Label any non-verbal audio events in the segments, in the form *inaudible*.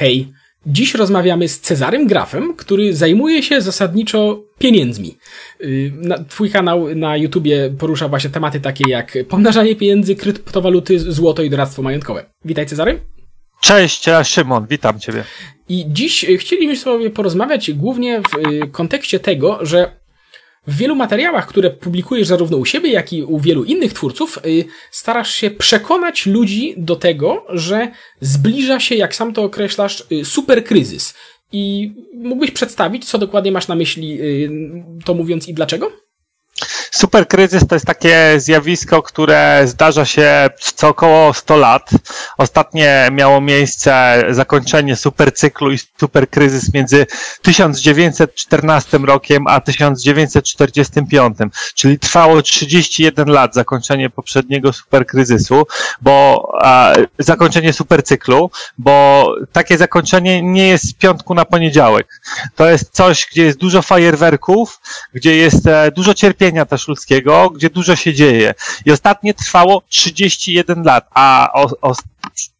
Hej, dziś rozmawiamy z Cezarym Grafem, który zajmuje się zasadniczo pieniędzmi. Y, twój kanał na YouTubie porusza właśnie tematy takie jak pomnażanie pieniędzy, kryptowaluty, złoto i doradztwo majątkowe. Witaj Cezary. Cześć, Szymon, witam Ciebie. I dziś chcielibyśmy sobie porozmawiać głównie w y, kontekście tego, że w wielu materiałach, które publikujesz zarówno u siebie, jak i u wielu innych twórców, y, starasz się przekonać ludzi do tego, że zbliża się, jak sam to określasz, y, super kryzys. I mógłbyś przedstawić, co dokładnie masz na myśli, y, to mówiąc i dlaczego? Superkryzys to jest takie zjawisko, które zdarza się co około 100 lat. Ostatnie miało miejsce zakończenie supercyklu i superkryzys między 1914 rokiem a 1945, czyli trwało 31 lat zakończenie poprzedniego superkryzysu, bo zakończenie supercyklu, bo takie zakończenie nie jest z piątku na poniedziałek. To jest coś, gdzie jest dużo fajerwerków, gdzie jest e, dużo cierpienia też ludzkiego, gdzie dużo się dzieje. I ostatnie trwało 31 lat, a o, o,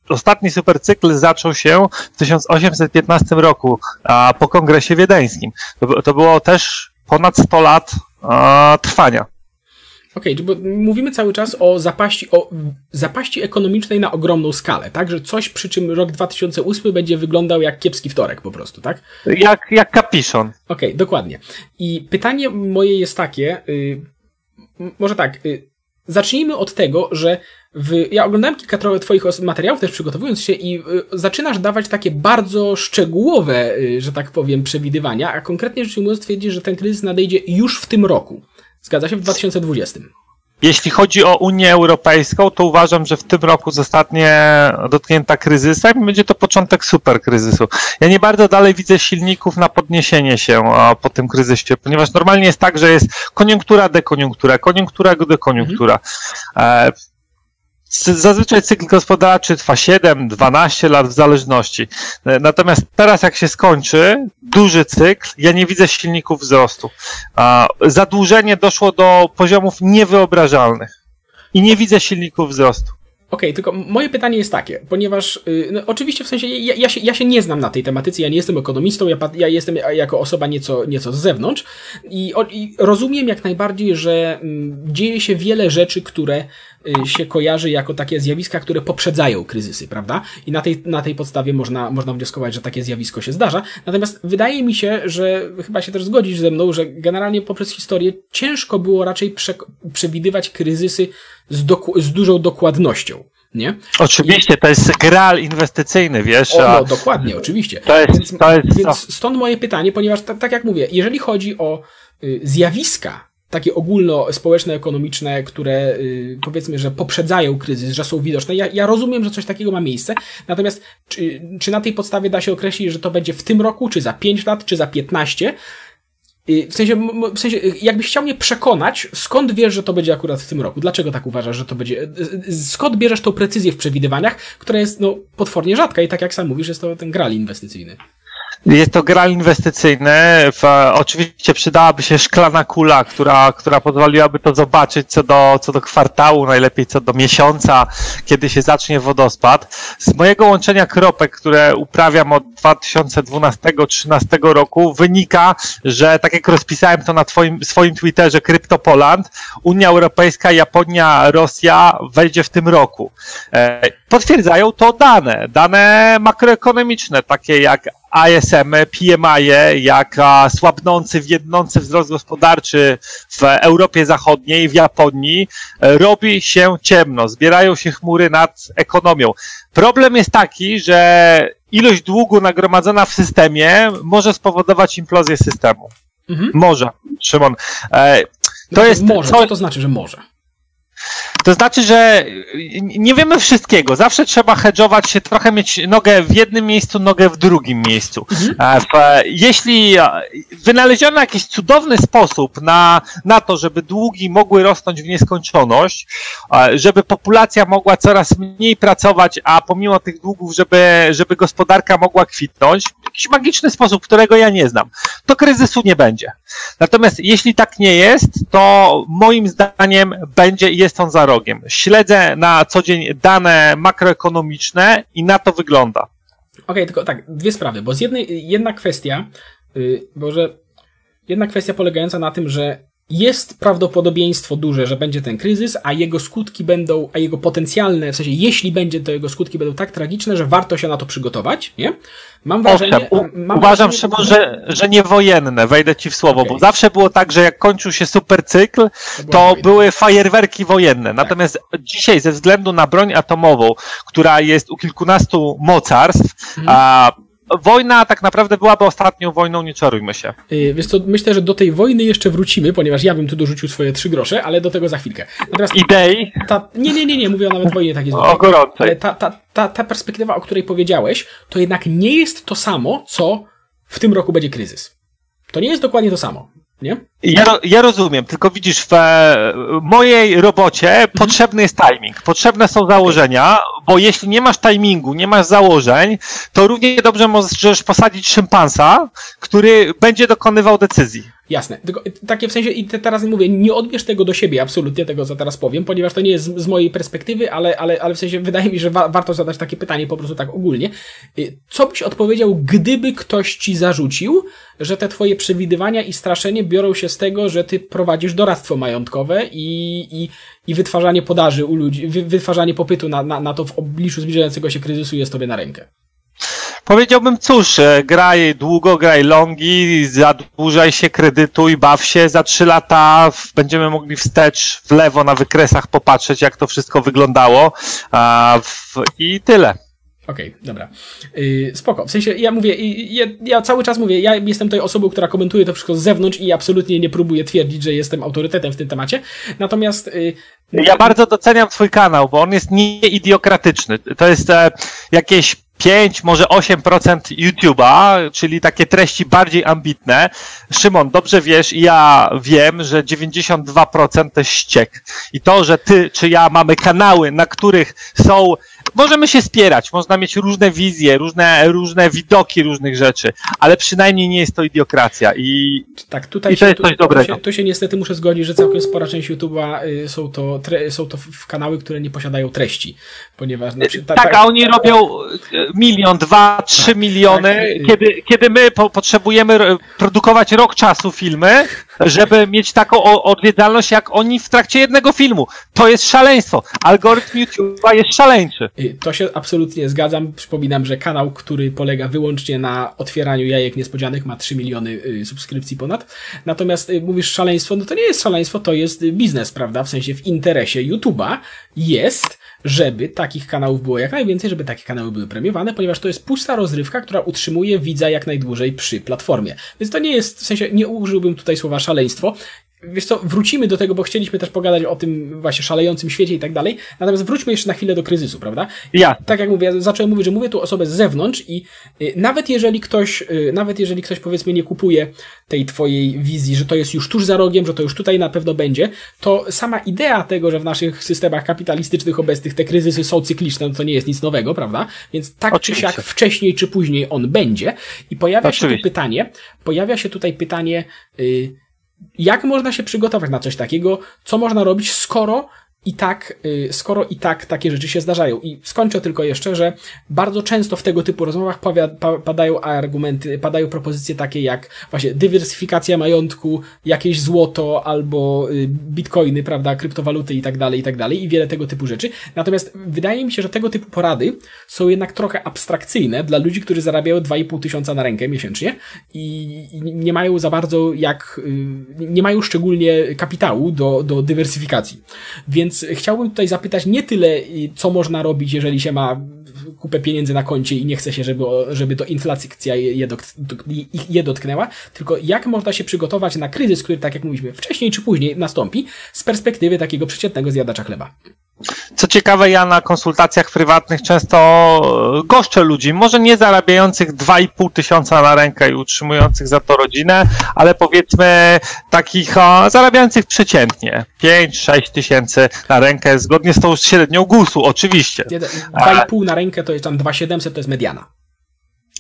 ostatni supercykl zaczął się w 1815 roku, a, po kongresie wiedeńskim. To, to było też ponad 100 lat a, trwania. Okej, okay, bo mówimy cały czas o zapaści, o zapaści ekonomicznej na ogromną skalę, tak? Że coś, przy czym rok 2008 będzie wyglądał jak kiepski wtorek po prostu, tak? Jak, jak kapiszon. Okej, okay, dokładnie. I pytanie moje jest takie, yy, może tak, yy, zacznijmy od tego, że w, ja oglądałem kilka Twoich materiałów też przygotowując się i y, zaczynasz dawać takie bardzo szczegółowe, y, że tak powiem, przewidywania, a konkretnie rzecz ujmując twierdzisz, że ten kryzys nadejdzie już w tym roku. Zgadza się? W 2020. Jeśli chodzi o Unię Europejską, to uważam, że w tym roku zostanie dotknięta kryzysem i będzie to początek super kryzysu. Ja nie bardzo dalej widzę silników na podniesienie się po tym kryzysie, ponieważ normalnie jest tak, że jest koniunktura, dekoniunktura, koniunktura, dekoniunktura. Mhm. Zazwyczaj cykl gospodarczy trwa 7, 12 lat w zależności. Natomiast teraz, jak się skończy duży cykl, ja nie widzę silników wzrostu. Zadłużenie doszło do poziomów niewyobrażalnych i nie widzę silników wzrostu. Okej, okay, tylko moje pytanie jest takie, ponieważ y, no, oczywiście w sensie ja, ja, się, ja się nie znam na tej tematyce, ja nie jestem ekonomistą, ja, ja jestem jako osoba nieco, nieco z zewnątrz i, o, i rozumiem jak najbardziej, że m, mm, dzieje się wiele rzeczy, które się kojarzy jako takie zjawiska, które poprzedzają kryzysy, prawda? I na tej, na tej podstawie można, można wnioskować, że takie zjawisko się zdarza. Natomiast wydaje mi się, że chyba się też zgodzisz ze mną, że generalnie poprzez historię ciężko było raczej prze, przewidywać kryzysy z, doku, z dużą dokładnością. Nie? Oczywiście, to jest gral inwestycyjny, wiesz. O, no, dokładnie, oczywiście. To jest, więc, to jest, więc stąd moje pytanie, ponieważ tak jak mówię, jeżeli chodzi o y, zjawiska takie ogólnospołeczne, ekonomiczne, które y, powiedzmy, że poprzedzają kryzys, że są widoczne. Ja, ja rozumiem, że coś takiego ma miejsce, natomiast czy, czy na tej podstawie da się określić, że to będzie w tym roku, czy za 5 lat, czy za 15? W sensie, w sensie, jakbyś chciał mnie przekonać, skąd wiesz, że to będzie akurat w tym roku? Dlaczego tak uważasz, że to będzie? Skąd bierzesz tą precyzję w przewidywaniach, która jest no, potwornie rzadka i tak jak sam mówisz, jest to ten gral inwestycyjny? Jest to gra inwestycyjny. Oczywiście przydałaby się szklana kula, która, która pozwoliłaby to zobaczyć co do, co do kwartału, najlepiej co do miesiąca, kiedy się zacznie wodospad. Z mojego łączenia kropek, które uprawiam od 2012-2013 roku, wynika, że tak jak rozpisałem to na twoim, swoim Twitterze CryptoPoland, Unia Europejska, Japonia, Rosja wejdzie w tym roku. E, potwierdzają to dane, dane makroekonomiczne, takie jak ISM, PMI, jak słabnący, wiednący wzrost gospodarczy w Europie Zachodniej, w Japonii, e, robi się ciemno, zbierają się chmury nad ekonomią. Problem jest taki, że ilość długu nagromadzona w systemie może spowodować implozję systemu. Mhm. Może, Szymon. E, to jest. Może, co to znaczy, że może? To znaczy, że nie wiemy wszystkiego. Zawsze trzeba hedżować się, trochę mieć nogę w jednym miejscu, nogę w drugim miejscu. Mhm. Jeśli wynaleziono jakiś cudowny sposób na, na to, żeby długi mogły rosnąć w nieskończoność, żeby populacja mogła coraz mniej pracować, a pomimo tych długów, żeby, żeby gospodarka mogła kwitnąć, jakiś magiczny sposób, którego ja nie znam, to kryzysu nie będzie. Natomiast jeśli tak nie jest, to moim zdaniem będzie i jest on za rogiem. Śledzę na co dzień dane makroekonomiczne i na to wygląda. okay, tylko tak, dwie sprawy, bo z jednej, jedna kwestia, yy, że jedna kwestia polegająca na tym, że jest prawdopodobieństwo duże, że będzie ten kryzys, a jego skutki będą, a jego potencjalne, w sensie jeśli będzie, to jego skutki będą tak tragiczne, że warto się na to przygotować, nie? Mam wrażenie... Owszem, mam uważam, wrażenie, Szymon, że, że nie wojenne, wejdę ci w słowo, okay. bo zawsze było tak, że jak kończył się supercykl, to, to były fajerwerki wojenne. Tak. Natomiast dzisiaj ze względu na broń atomową, która jest u kilkunastu mocarstw, hmm. a wojna tak naprawdę byłaby ostatnią wojną, nie czarujmy się. Yy, wiesz co, myślę, że do tej wojny jeszcze wrócimy, ponieważ ja bym tu dorzucił swoje trzy grosze, ale do tego za chwilkę. Natomiast Idei? Ta, nie, nie, nie, nie, mówię o nawet wojnie takiej złotej. O gorącej. Ale ta, ta, ta, ta perspektywa, o której powiedziałeś, to jednak nie jest to samo, co w tym roku będzie kryzys. To nie jest dokładnie to samo nie? Ja, ja rozumiem, tylko widzisz, w mojej robocie mhm. potrzebny jest timing, potrzebne są założenia, bo jeśli nie masz timingu, nie masz założeń, to równie dobrze możesz posadzić szympansa, który będzie dokonywał decyzji. Jasne. Tylko takie w sensie, i te, teraz mówię, nie odbierz tego do siebie, absolutnie tego, co teraz powiem, ponieważ to nie jest z, mojej perspektywy, ale, ale, ale w sensie wydaje mi się, że wa warto zadać takie pytanie po prostu tak ogólnie. Y, co byś odpowiedział, gdyby ktoś ci zarzucił, że te twoje przewidywania i straszenie biorą się z tego, że ty prowadzisz doradztwo majątkowe i, i, i wytwarzanie podaży u ludzi, wy, wytwarzanie popytu na, na, na to w obliczu zbliżającego się kryzysu jest tobie na rękę? Powiedziałbym, cóż, e, graj długo, graj longi, zadłużaj się, kredytuj, baw się. Za trzy lata będziemy mogli wstecz, w lewo na wykresach popatrzeć, jak to wszystko wyglądało. I tyle. Okej, okay, dobra. Yy, spoko. W sensie, ja mówię, ja, ja, cały czas mówię, ja jestem tej osobą, która komentuje to wszystko z zewnątrz i absolutnie nie próbuję twierdzić, że jestem autorytetem w tym temacie. Natomiast. Yy, ja bardzo doceniam Twój kanał, bo on jest nieidiokratyczny. To jest e, jakieś 5, może 8% YouTube'a, czyli takie treści bardziej ambitne. Szymon, dobrze wiesz i ja wiem, że 92% to ściek. I to, że ty czy ja mamy kanały, na których są możemy się spierać, można mieć różne wizje, różne, różne widoki różnych rzeczy, ale przynajmniej nie jest to idiokracja i, tak, tutaj i to się, jest coś tu, dobrego. Tu się, tu się, niestety muszę zgodzić, że całkiem spora część YouTube'a y, są to, tre, są to kanały, które nie posiadają treści, ponieważ... Znaczy, ta, tak, a oni robią y, milion, dwa, trzy tak, miliony, tak, kiedy, kiedy my po, potrzebujemy produkować rok czasu filmy, żeby *laughs* mieć taką odwiedzalność jak oni w trakcie jednego filmu. To jest szaleństwo. Algorytm YouTube'a jest szaleńczy. To się absolutnie zgadzam. Przypominam, że kanał, który polega wyłącznie na otwieraniu jajek niespodzianych ma 3 miliony y, subskrypcji ponad. Natomiast y, mówisz szaleństwo, no to nie jest szaleństwo, to jest biznes, prawda? W sensie w interesie YouTube'a jest żeby takich kanałów było jak najwięcej, żeby takie kanały były premiowane, ponieważ to jest pusta rozrywka, która utrzymuje widza jak najdłużej przy platformie. Więc to nie jest, w sensie nie użyłbym tutaj słowa szaleństwo. Wiesz co, wrócimy do tego, bo chcieliśmy też pogadać o tym właśnie szalejącym świecie i tak dalej. Natomiast wróćmy jeszcze na chwilę do kryzysu, prawda? Ja. Tak jak mówię, zacząłem mówić, że mówię tu osobę z zewnątrz i y, nawet jeżeli ktoś, y, nawet jeżeli ktoś powiedzmy nie kupuje tej twojej wizji, że to jest już tuż za rogiem, że to już tutaj na pewno będzie, to sama idea tego, że w naszych systemach kapitalistycznych obecnych te kryzysy są cykliczne, no to nie jest nic nowego, prawda? Więc tak Oczywiście. czy siak wcześniej czy później on będzie i pojawia Oczywiście. się tu pytanie, pojawia się tutaj pytanie, yy, jak można się przygotować na coś takiego, co można robić, skoro i tak, y, skoro i tak takie rzeczy się zdarzają. I skończę tylko jeszcze, że bardzo często w tego typu rozmowach padają argumenty, padają propozycje takie jak właśnie dywersyfikacja majątku, jakieś złoto albo y, bitcoiny, prawda, kryptowaluty i tak dalej, i tak dalej, i wiele tego typu rzeczy. Natomiast wydaje mi się, że tego typu porady są jednak trochę abstrakcyjne dla ludzi, którzy zarabiają 2,5 tysiąca na rękę miesięcznie i nie mają za bardzo jak, y, nie mają szczególnie kapitału do, do dywersyfikacji. Więc więc chciałbym tutaj zapytać nie tyle, co można robić, jeżeli się ma kupę pieniędzy na koncie i nie chce się, żeby, żeby to inflacja je, je dotknęła, tylko jak można się przygotować na kryzys, który, tak jak mówiliśmy, wcześniej czy później nastąpi, z perspektywy takiego przeciętnego zjadacza chleba. Co ciekawe, ja na konsultacjach prywatnych często e, goszczę ludzi, może nie zarabiających 2,5 tysiąca na rękę i utrzymujących za to rodzinę, ale powiedzmy takich o, zarabiających przeciętnie 5-6 tysięcy na rękę, zgodnie z tą średnią GUS-u, oczywiście. 2,5 na rękę to jest tam 2,700 to jest mediana.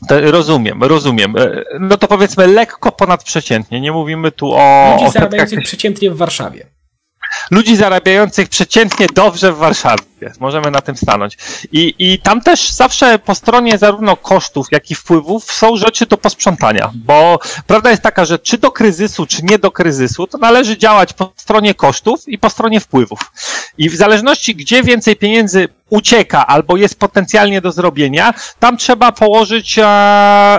To rozumiem, rozumiem. E, no to powiedzmy lekko ponadprzeciętnie, nie mówimy tu o... Ludzi zarabiających przeciętnie w Warszawie ludzi zarabiających przeciętnie dobrze w Warszawie. możemy na tym stanąć. I, I tam też zawsze po stronie zarówno kosztów, jak i wpływów są rzeczy do posprzątania, bo prawda jest taka, że czy do kryzysu, czy nie do kryzysu, to należy działać po stronie kosztów i po stronie wpływów. I w zależności, gdzie więcej pieniędzy ucieka albo jest potencjalnie do zrobienia, tam trzeba położyć e,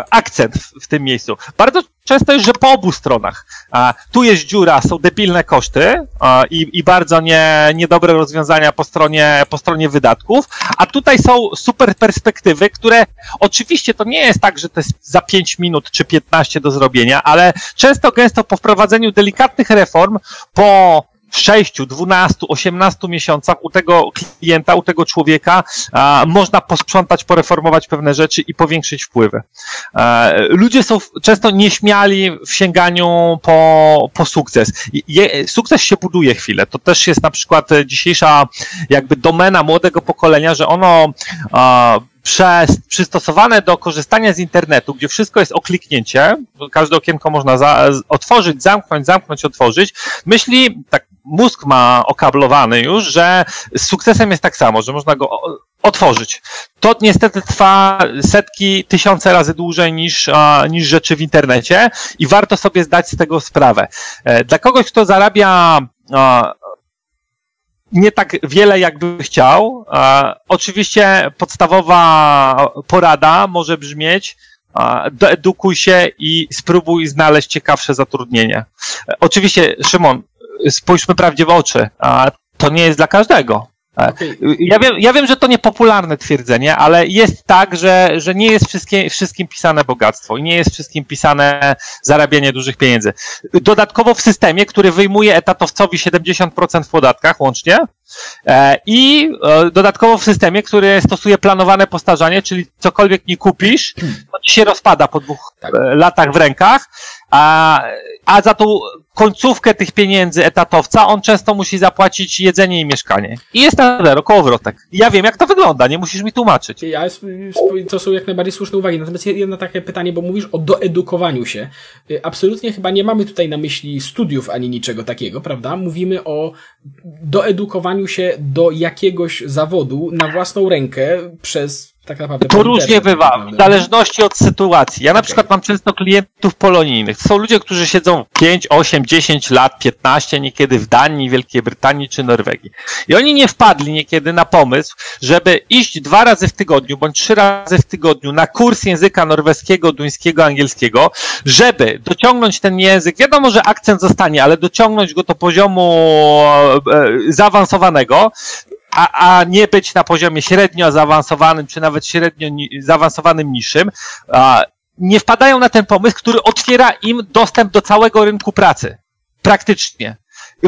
akcent w, w, tym miejscu. Bardzo często jest, że po obu stronach. A, tu jest dziura, są debilne koszty a, i, i bardzo nie, niedobre rozwiązania po stronie, po stronie wydatków, a tutaj są super perspektywy, które oczywiście to nie jest tak, że to jest za 5 minut czy 15 do zrobienia, ale często gęsto po wprowadzeniu delikatnych reform, po 6, 12, 18 miesiącach u tego klienta, u tego człowieka a, można posprzątać, poreformować pewne rzeczy i powiększyć wpływy. A, ludzie są często nieśmiali w sięganiu po, po sukces. Je, sukces się buduje chwilę. To też jest na przykład dzisiejsza jakby domena młodego pokolenia, że ono a, przez, przystosowane do korzystania z internetu, gdzie wszystko jest o kliknięcie, każde okienko można za, otworzyć, zamknąć, zamknąć, otworzyć, myśli, tak mózg ma okablowany już, że z sukcesem jest tak samo, że można go otworzyć. To niestety trwa setki, tysiące razy dłużej niż, niż rzeczy w internecie i warto sobie zdać z tego sprawę. E, dla kogoś, kto zarabia nie tak wiele, jakby chciał. Oczywiście podstawowa porada może brzmieć, doedukuj się i spróbuj znaleźć ciekawsze zatrudnienie. Oczywiście, Szymon, spójrzmy prawdzie w oczy, to nie jest dla każdego. Okay. Ja, wiem, ja wiem, że to niepopularne twierdzenie, ale jest tak, że, że nie jest wszystkie, wszystkim pisane bogactwo i nie jest wszystkim pisane zarabianie dużych pieniędzy. Dodatkowo w systemie, który wyjmuje etatowcowi 70% w podatkach łącznie e, i e, dodatkowo w systemie, który stosuje planowane postarzanie, czyli cokolwiek nie kupisz, to ci się rozpada po dwóch tak. E, latach w rękach, a, a za tą końcówkę tych pieniędzy etatowca on często musi zapłacić jedzenie i mieszkanie. I jest na zero, kołowrotek. Ja wiem, jak to wygląda, nie musisz mi tłumaczyć. Ja, to są jak najbardziej słuszne uwagi. Natomiast jedno takie pytanie, bo mówisz o doedukowaniu się. Y, absolutnie chyba nie mamy tutaj na myśli studiów ani niczego takiego, prawda? Mówimy o doedukowaniu się do jakiegoś zawodu na własną rękę przez tak naprawdę. To różnie bywa, w zależności od sytuacji. Ja na okay. przykład mam często klientów polonijnych. To są ludzie, którzy siedzą 5, 8, 10 lat, 15 niekiedy w Danii, Wielkiej Brytanii czy Norwegii. I oni nie wpadli niekiedy na pomysł, żeby iść dwa razy w tygodniu bądź trzy razy w tygodniu na kurs języka norweskiego, duńskiego, angielskiego, żeby dociągnąć ten język. Wiadomo, że akcent zostanie, ale dociągnąć go do poziomu e, zaawansowanego, a, a nie być na poziomie średnio zaawansowanym, czy nawet średnio ni zaawansowanym niższym, a, nie wpadają na ten pomysł, który otwiera im dostęp do całego rynku pracy. Praktycznie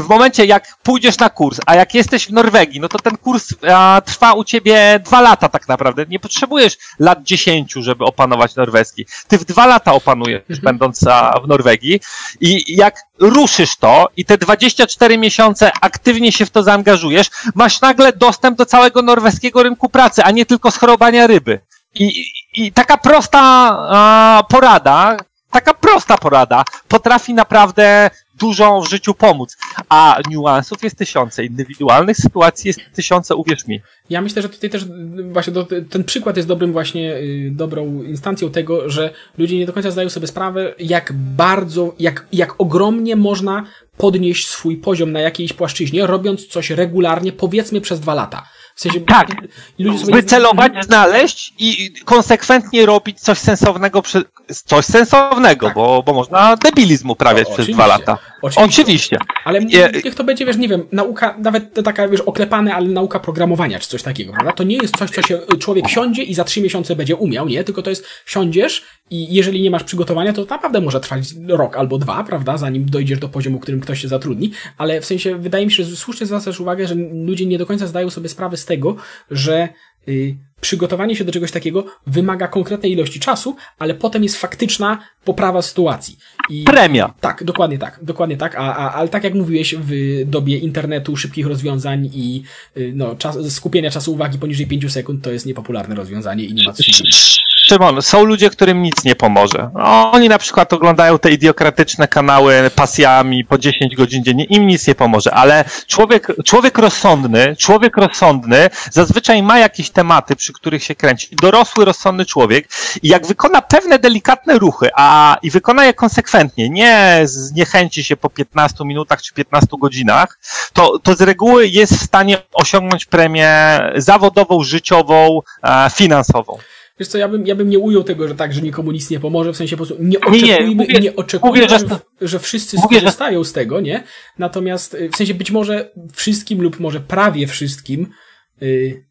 w momencie, jak pójdziesz na kurs, a jak jesteś w Norwegii, no to ten kurs a, trwa u ciebie dwa lata tak naprawdę. Nie potrzebujesz lat dziesięciu, żeby opanować norweski. Ty w dwa lata opanujesz, mhm. będąc a, w Norwegii. I jak ruszysz to i te 24 miesiące aktywnie się w to zaangażujesz, masz nagle dostęp do całego norweskiego rynku pracy, a nie tylko schorobania ryby. I, i taka prosta a, porada, taka prosta porada potrafi naprawdę dużo w życiu pomóc. A niuansów jest tysiące, indywidualnych sytuacji jest tysiące, uwierz mi. Ja myślę, że tutaj też właśnie do, ten przykład jest dobrym właśnie, y, dobrą instancją tego, że ludzie nie do końca zdają sobie sprawę, jak bardzo, jak, jak ogromnie można podnieść swój poziom na jakiejś płaszczyźnie, robiąc coś regularnie, powiedzmy przez dwa lata. W sensie, tak, ludzie sobie wycelować, nie... znaleźć i konsekwentnie robić coś sensownego, przy... coś sensownego, tak. bo, bo można debilizm uprawiać przez dwa lata. Oczywiście. oczywiście. Ale niech to będzie, wiesz, nie wiem, nauka, nawet taka, wiesz, oklepane, ale nauka programowania, czy coś takiego, prawda? To nie jest coś, co się człowiek siądzie i za trzy miesiące będzie umiał, nie? Tylko to jest, siądziesz i jeżeli nie masz przygotowania, to naprawdę może trwać rok albo dwa, prawda? Zanim dojdziesz do poziomu, którym ktoś się zatrudni, ale w sensie, wydaje mi się, że słusznie zwracasz uwagę, że ludzie nie do końca zdają sobie sprawę z tego, że y, przygotowanie się do czegoś takiego wymaga konkretnej ilości czasu, ale potem jest faktyczna poprawa sytuacji. I, Premia. Tak, dokładnie tak, dokładnie tak, a, a, ale tak jak mówiłeś, w dobie internetu, szybkich rozwiązań i y, no, czas, skupienia czasu uwagi poniżej 5 sekund to jest niepopularne rozwiązanie i nie ma co się Szymon, są ludzie, którym nic nie pomoże. Oni na przykład oglądają te idiokratyczne kanały pasjami po 10 godzin dziennie, im nic nie pomoże, ale człowiek, człowiek rozsądny, człowiek rozsądny zazwyczaj ma jakieś tematy, przy których się kręci. Dorosły, rozsądny człowiek i jak wykona pewne delikatne ruchy, a i wykona je konsekwentnie, nie zniechęci się po 15 minutach czy 15 godzinach, to, to z reguły jest w stanie osiągnąć premię zawodową, życiową, e, finansową. Wiesz co, ja bym, ja bym nie ujął tego, że tak, że nikomu nic nie pomoże, w sensie po prostu nie oczekujmy, nie, mówię, nie oczekujmy mówię, że, że wszyscy mówię, skorzystają z tego, nie? Natomiast, y, w sensie być może wszystkim lub może prawie wszystkim yy,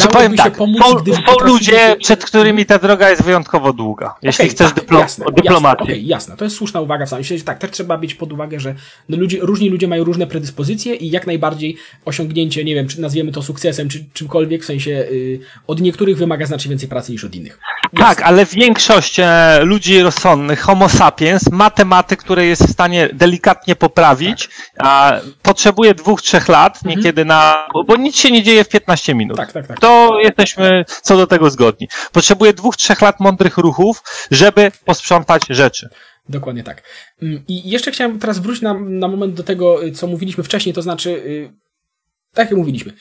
czy powiem tak, pomóc, są, są ludzie, przed którymi ta droga jest wyjątkowo długa, jeśli okay, chcesz tak, dyplo jasne, dyplomacji. Jasne, okay, jasne, to jest słuszna uwaga w samym sensie, tak, też trzeba mieć pod uwagę, że no ludzie, różni ludzie mają różne predyspozycje i jak najbardziej osiągnięcie, nie wiem, czy nazwiemy to sukcesem, czy czymkolwiek, w sensie yy, od niektórych wymaga znacznie więcej pracy niż od innych. Jasne. Tak, ale większość e, ludzi rozsądnych, homo sapiens, ma tematy, które jest w stanie delikatnie poprawić, tak. a potrzebuje dwóch, trzech lat, mhm. niekiedy na, bo, bo nic się nie dzieje w 15 minut. Tak, tak, tak. To jesteśmy co do tego zgodni. Potrzebuje dwóch, trzech lat mądrych ruchów, żeby posprzątać rzeczy. Dokładnie tak. Mm, I jeszcze chciałem teraz wrócić na, na moment do tego, co mówiliśmy wcześniej, to znaczy, y, tak jak mówiliśmy,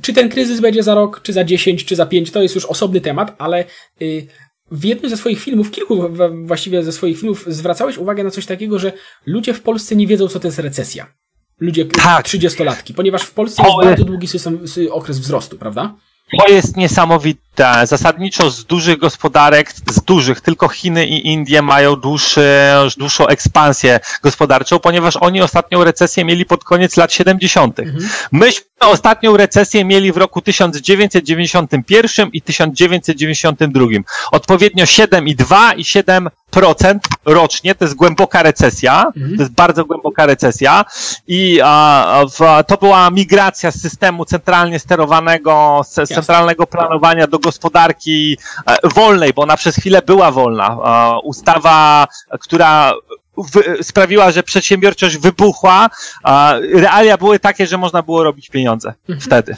czy ten kryzys będzie za rok, czy za 10, czy za 5, to jest już osobny temat, ale y, w jednym ze swoich filmów, kilku właściwie ze swoich filmów, zwracałeś uwagę na coś takiego, że ludzie w Polsce nie wiedzą, co to jest recesja. Ludzie tak. 30-latki, ponieważ w Polsce jest bardzo długi system, okres wzrostu, prawda? To jest niesamowite. Zasadniczo z dużych gospodarek, z dużych, tylko Chiny i Indie mają dłuższy, dłuższą ekspansję gospodarczą, ponieważ oni ostatnią recesję mieli pod koniec lat 70. Mhm. Myśmy ostatnią recesję mieli w roku 1991 i 1992. Odpowiednio 7,2 i 7 procent rocznie, to jest głęboka recesja, mhm. to jest bardzo głęboka recesja i a, w, to była migracja z systemu centralnie sterowanego, z centralnego planowania do gospodarki e, wolnej, bo ona przez chwilę była wolna. Ustawa, która sprawiła, że przedsiębiorczość wybuchła. realia były takie, że można było robić pieniądze mhm. wtedy.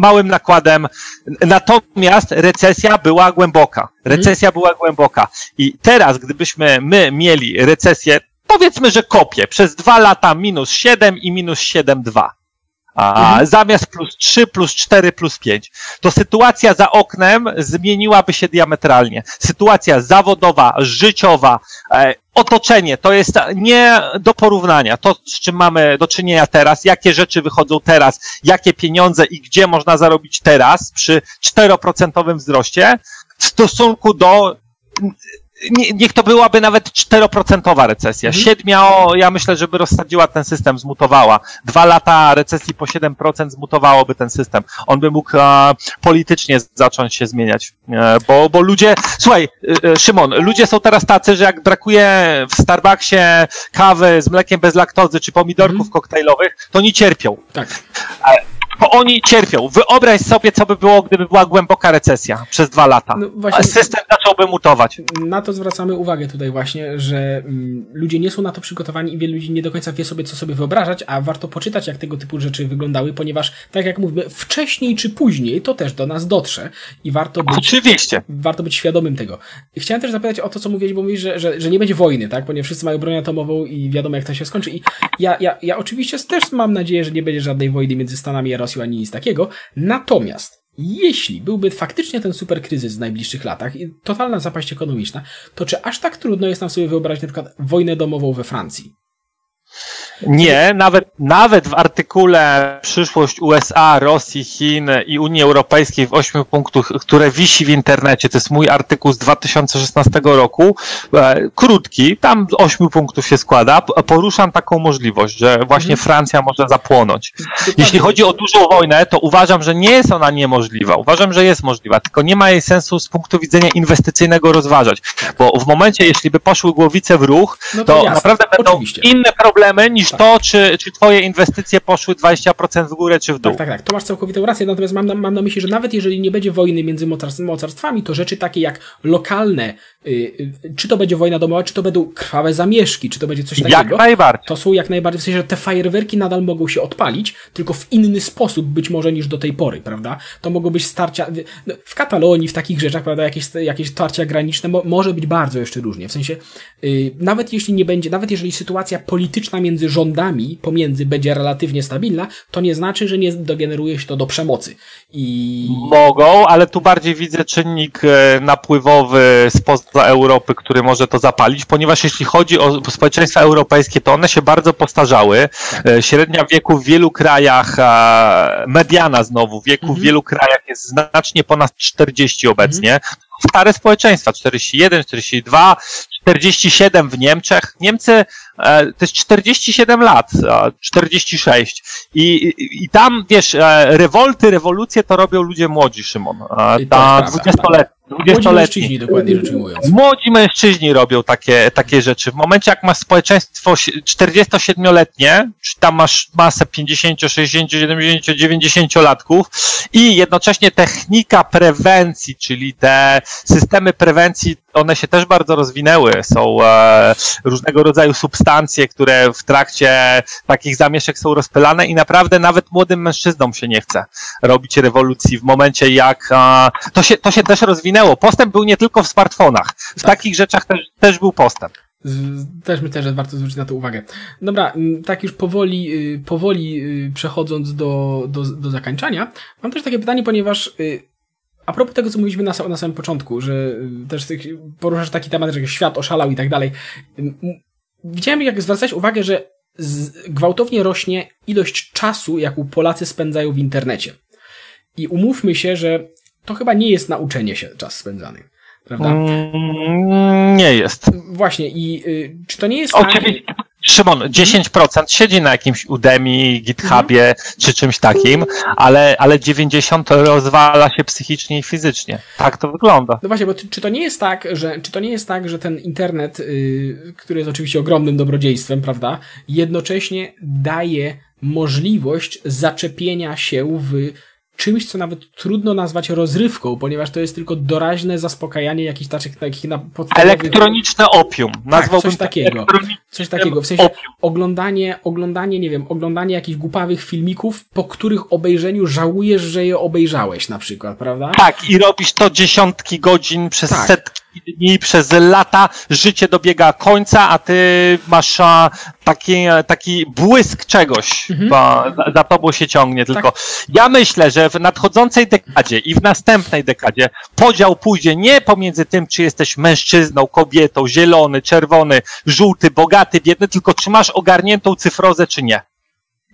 małym nakładem. Natomiast recesja była głęboka. Mhm. Recesja była głęboka. I teraz, gdybyśmy my mieli recesję, powiedzmy, że kopię, przez dwa lata minus 7 i minus 7,2 a mhm. zamiast plus 3, plus 4, plus 5, to sytuacja za oknem zmieniłaby się diametralnie. Sytuacja zawodowa, życiowa, e, otoczenie to jest nie do porównania. To, z czym mamy do czynienia teraz, jakie rzeczy wychodzą teraz, jakie pieniądze i gdzie można zarobić teraz przy 4% wzroście w stosunku do nie, niech to byłaby nawet 4% recesja. Mhm. Siedmiao, ja myślę, żeby rozsadziła ten system, zmutowała. Dwa lata recesji po 7% zmutowałoby ten system. On by mógł e, politycznie zacząć się zmieniać. E, bo, bo ludzie, słuchaj, e, Szymon, ludzie są teraz tacy, że jak brakuje w Starbucksie kawy z mlekiem bez laktozy czy pomidorków mhm. koktajlowych, to nie cierpią. Tak bo oni cierpią. Wyobraź sobie, co by było, gdyby była głęboka recesja przez dwa lata. No właśnie, system zacząłby mutować. Na to zwracamy uwagę tutaj właśnie, że mm, ludzie nie są na to przygotowani i wielu ludzi nie do końca wie sobie, co sobie wyobrażać, a warto poczytać, jak tego typu rzeczy wyglądały, ponieważ, tak jak mówimy, wcześniej czy później to też do nas dotrze i warto być... Oczywiście. Warto być świadomym tego. Chciałem też zapytać o to, co mówiłeś, bo mówisz, że, że, że nie będzie wojny, tak? Ponieważ wszyscy mają broń atomową i wiadomo, jak to się skończy. I ja, ja, ja oczywiście też mam nadzieję, że nie będzie żadnej wojny między Stanami a Rosją ani nic takiego. Natomiast jeśli byłby faktycznie ten super kryzys w najbliższych latach i totalna zapaść ekonomiczna, to czy aż tak trudno jest nam sobie wyobrazić na przykład wojnę domową we Francji? Nie, nawet, nawet w artykule przyszłość USA, Rosji, Chin i Unii Europejskiej w ośmiu punktach, które wisi w internecie, to jest mój artykuł z 2016 roku, e, krótki, tam z ośmiu punktów się składa, poruszam taką możliwość, że właśnie mhm. Francja może zapłonąć. Jeśli chodzi o dużą wojnę, to uważam, że nie jest ona niemożliwa. Uważam, że jest możliwa, tylko nie ma jej sensu z punktu widzenia inwestycyjnego rozważać, bo w momencie, jeśli by poszły głowice w ruch, no to, to naprawdę będą oczywiście. inne problemy niż niż tak. to, czy, czy twoje inwestycje poszły 20% w górę, czy w dół. Tak, tak, tak. To masz całkowitą rację, natomiast mam na, mam na myśli, że nawet jeżeli nie będzie wojny między mocarstwami, to rzeczy takie jak lokalne, y, y, czy to będzie wojna domowa, czy to będą krwawe zamieszki, czy to będzie coś takiego. Jak najbardziej. To są jak najbardziej, w sensie, że te fajerwerki nadal mogą się odpalić, tylko w inny sposób być może niż do tej pory, prawda? To mogą być starcia, no, w Katalonii, w takich rzeczach, prawda, jakieś, jakieś tarcia graniczne, mo, może być bardzo jeszcze różnie. W sensie, yy, nawet jeśli nie będzie, nawet jeżeli sytuacja polityczna między rządami pomiędzy będzie relatywnie stabilna, to nie znaczy, że nie dogeneruje się to do przemocy. I... Mogą, ale tu bardziej widzę czynnik e, napływowy spoza Europy, który może to zapalić, ponieważ jeśli chodzi o społeczeństwa europejskie, to one się bardzo postarzały. E, średnia wieku w wielu krajach, mediana znowu, wieku mhm. w wielu krajach jest znacznie ponad 40 obecnie. Mhm stare społeczeństwa, 41, 42, 47 w Niemczech. Niemcy to jest 47 lat, 46. I, i, tam, wiesz, e, rewolty, rewolucje to robią ludzie młodzi, Szymon. Ta 20-letni. 20 Młodzi mężczyźni, dokładnie rzecz ujmując. Młodzi mężczyźni robią takie, takie rzeczy. W momencie, jak masz społeczeństwo 47-letnie, czy tam masz masę 50, 60, 70, 90-latków i jednocześnie technika prewencji, czyli te systemy prewencji, one się też bardzo rozwinęły. Są e, różnego rodzaju substancje, które w trakcie takich zamieszek są rozpylane i naprawdę nawet młodym mężczyznom się nie chce robić rewolucji w momencie, jak e, to, się, to się też rozwinęło. Postęp był nie tylko w smartfonach. W tak. takich rzeczach też, też był postęp. Też myślę, że warto zwrócić na to uwagę. Dobra, tak już powoli, y, powoli y, przechodząc do, do, do zakończenia, mam też takie pytanie, ponieważ y, a propos tego, co mówiliśmy na, na samym początku, że też poruszasz taki temat, że świat oszalał i tak dalej. Widziałem, jak zwracać uwagę, że gwałtownie rośnie ilość czasu, jaką Polacy spędzają w internecie. I umówmy się, że to chyba nie jest nauczenie się czas spędzany. Prawda? Mm, nie jest. Właśnie, i y, czy to nie jest Oczywiście. tak... Szymon, 10% siedzi na jakimś Udemy, GitHubie mhm. czy czymś takim, ale, ale 90% rozwala się psychicznie i fizycznie. Tak to wygląda. No właśnie, bo czy to nie jest tak, że, czy to nie jest tak, że ten internet, yy, który jest oczywiście ogromnym dobrodziejstwem, prawda, jednocześnie daje możliwość zaczepienia się w czymś, co nawet trudno nazwać rozrywką, ponieważ to jest tylko doraźne zaspokajanie jakichś takich, takich na podstawowych... Elektroniczne opium. Tak, coś takiego. Coś takiego. W sensie opium. oglądanie, oglądanie, nie wiem, oglądanie jakichś głupawych filmików, po których obejrzeniu żałujesz, że je obejrzałeś na przykład, prawda? Tak, i robisz to dziesiątki godzin przez tak. setki dni, przez lata, życie dobiega końca, a ty masz taki, taki błysk czegoś, mhm. bo za, za tobą się ciągnie. Tylko tak. ja myślę, że w nadchodzącej dekadzie i w następnej dekadzie podział pójdzie nie pomiędzy tym, czy jesteś mężczyzną, kobietą, zielony, czerwony, żółty, bogaty, biedny, tylko czy masz ogarniętą cyfrozę, czy nie.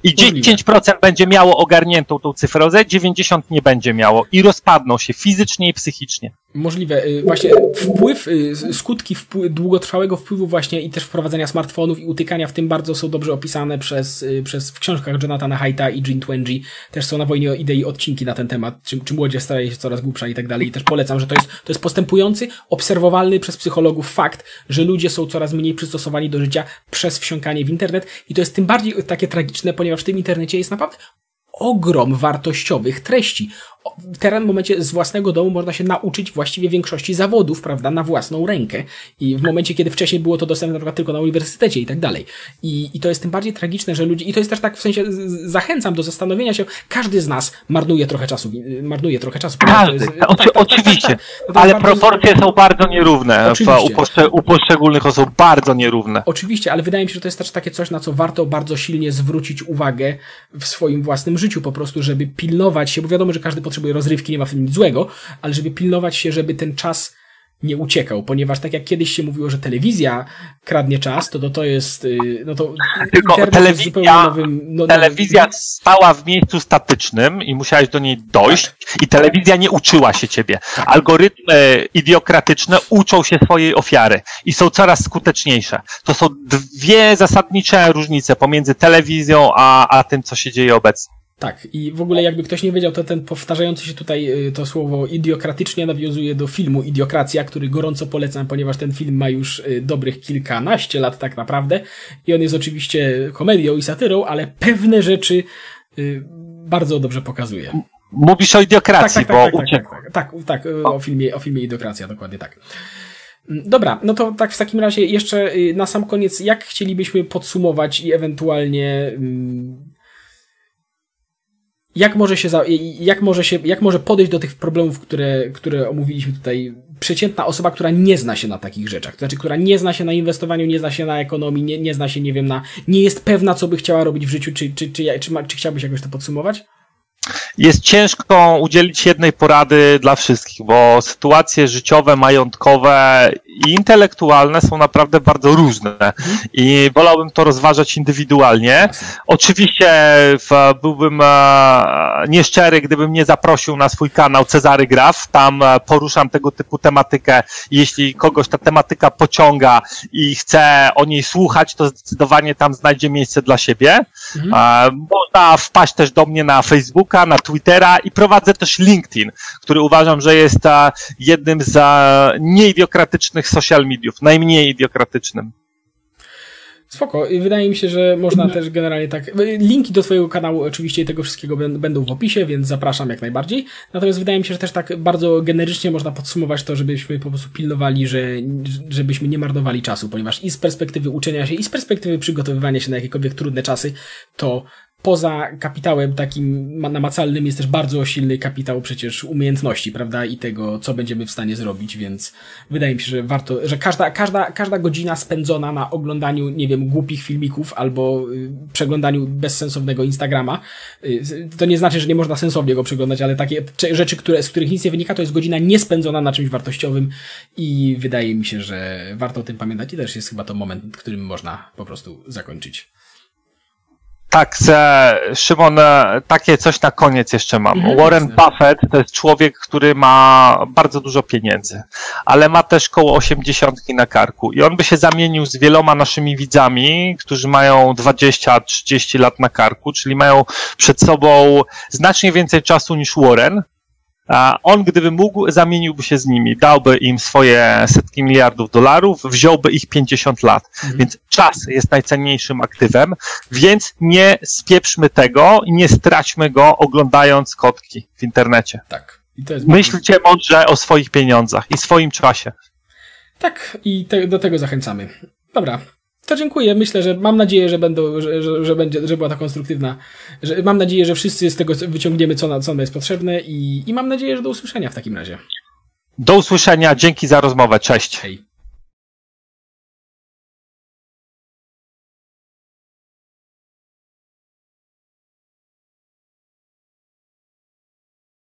I 10% będzie miało ogarniętą tą cyfrozę, 90% nie będzie miało i rozpadną się fizycznie i psychicznie. Możliwe. Y, właśnie wpływ, y, skutki wpływ, długotrwałego wpływu właśnie i też wprowadzenia smartfonów i utykania w tym bardzo są dobrze opisane przez, y, przez w książkach Jonathana Haidta i Jean Twenge. Też są na wojnie o idei odcinki na ten temat, czy, czy młodzież staje się coraz głupsza i tak dalej. I też polecam, że to jest, to jest postępujący, obserwowalny przez psychologów fakt, że ludzie są coraz mniej przystosowani do życia przez wsiąkanie w internet i to jest tym bardziej takie tragiczne, ponieważ w tym internecie jest naprawdę ogrom wartościowych treści teraz w momencie z własnego domu można się nauczyć właściwie większości zawodów, prawda, na własną rękę. I w momencie, kiedy wcześniej było to dostępne na przykład tylko na uniwersytecie i tak dalej. I, I to jest tym bardziej tragiczne, że ludzie, i to jest też tak w sensie, zachęcam do zastanowienia się, każdy z nas marnuje trochę czasu, marnuje trochę czasu. Każdy, jest, tak, tak, oczywiście, tak, tak, ale proporcje są bardzo nierówne u, poszczeg u poszczególnych osób, bardzo nierówne. Oczywiście, ale wydaje mi się, że to jest też takie coś, na co warto bardzo silnie zwrócić uwagę w swoim własnym życiu, po prostu, żeby pilnować się, bo wiadomo, że każdy potrzebuje rozrywki, nie ma w tym nic złego, ale żeby pilnować się, żeby ten czas nie uciekał, ponieważ tak jak kiedyś się mówiło, że telewizja kradnie czas, to to, to jest, y, no to Tylko telewizja, nowym, no, telewizja nowym... stała w miejscu statycznym i musiałeś do niej dojść tak. i telewizja nie uczyła się ciebie. Tak. Algorytmy idiokratyczne uczą się swojej ofiary i są coraz skuteczniejsze. To są dwie zasadnicze różnice pomiędzy telewizją a, a tym, co się dzieje obecnie. Tak, i w ogóle jakby ktoś nie wiedział, to ten powtarzający się tutaj y, to słowo idiokratycznie nawiązuje do filmu Idiokracja, który gorąco polecam, ponieważ ten film ma już y, dobrych kilkanaście lat tak naprawdę i on jest oczywiście komedią i satyrą, ale pewne rzeczy y, bardzo dobrze pokazuje. Mówisz o idiokracji, tak, tak, tak, bo tak, tak, tak, tak, tak, tak, o filmie, o filmie Idiokracja, dokładnie tak. Mm, dobra, no to tak w takim razie jeszcze na sam koniec, jak chcielibyśmy podsumować i ewentualnie mm, jak może się, za, jak może się, jak może podejść do tych problemów, które, które omówiliśmy tutaj przeciętna osoba, która nie zna się na takich rzeczach, to znaczy, która nie zna się na inwestowaniu, nie zna się na ekonomii, nie, nie zna się, nie wiem, na, nie jest pewna, co by chciała robić w życiu, czy, czy, czy, czy, czy, chciałbyś jakoś to podsumować? jest ciężko udzielić jednej porady dla wszystkich, bo sytuacje życiowe, majątkowe i intelektualne są naprawdę bardzo różne i wolałbym to rozważać indywidualnie. Oczywiście byłbym e, nieszczery, gdybym nie zaprosił na swój kanał Cezary Graf. Tam e, poruszam tego typu tematykę. Jeśli kogoś ta tematyka pociąga i chce o niej słuchać, to zdecydowanie tam znajdzie miejsce dla siebie. Mhm. E, można wpaść też do mnie na Facebooka, na Twittera i prowadzę też LinkedIn, który uważam, że jest jednym z nieidiokratycznych social mediów, najmniej idiokratycznym. Spoko. Wydaje mi się, że można też generalnie tak. Linki do Twojego kanału oczywiście tego wszystkiego będą w opisie, więc zapraszam jak najbardziej. Natomiast wydaje mi się, że też tak bardzo generycznie można podsumować to, żebyśmy po prostu pilnowali, że, żebyśmy nie marnowali czasu, ponieważ i z perspektywy uczenia się, i z perspektywy przygotowywania się na jakiekolwiek trudne czasy, to poza kapitałem takim namacalnym jest też bardzo silny kapitał przecież umiejętności, prawda, i tego, co będziemy w stanie zrobić, więc wydaje mi się, że warto, że każda, każda, każda godzina spędzona na oglądaniu, nie wiem, głupich filmików albo y, przeglądaniu bezsensownego Instagrama, y, to nie znaczy, że nie można sensownie go przeglądać, ale takie rzeczy, które, z których nic nie wynika, to jest godzina niespędzona na czymś wartościowym i wydaje mi się, że warto o tym pamiętać i też jest chyba to moment, którym można po prostu zakończyć. Tak, Szymon, e, takie coś na koniec jeszcze mam. Mhm, Warren Buffett to jest człowiek, który ma bardzo dużo pieniędzy, ale ma też koło osiemdziesiątki na karku i on by się zamienił z wieloma naszymi widzami, którzy mają 20-30 lat na karku, czyli mają przed sobą znacznie więcej czasu niż Warren, on, gdyby mógł, zamieniłby się z nimi, dałby im swoje setki miliardów dolarów, wziąłby ich 50 lat. Mhm. Więc czas jest najcenniejszym aktywem, więc nie spieprzmy tego i nie straćmy go oglądając kotki w internecie. Tak. Myślcie mądrze o swoich pieniądzach i swoim czasie. Tak, i te, do tego zachęcamy. Dobra, to dziękuję. Myślę, że mam nadzieję, że będą, że, że, że, będzie, że była ta konstruktywna. Że, mam nadzieję, że wszyscy z tego wyciągniemy, co, co nam jest potrzebne i, i mam nadzieję, że do usłyszenia w takim razie. Do usłyszenia. Dzięki za rozmowę. Cześć. Hej.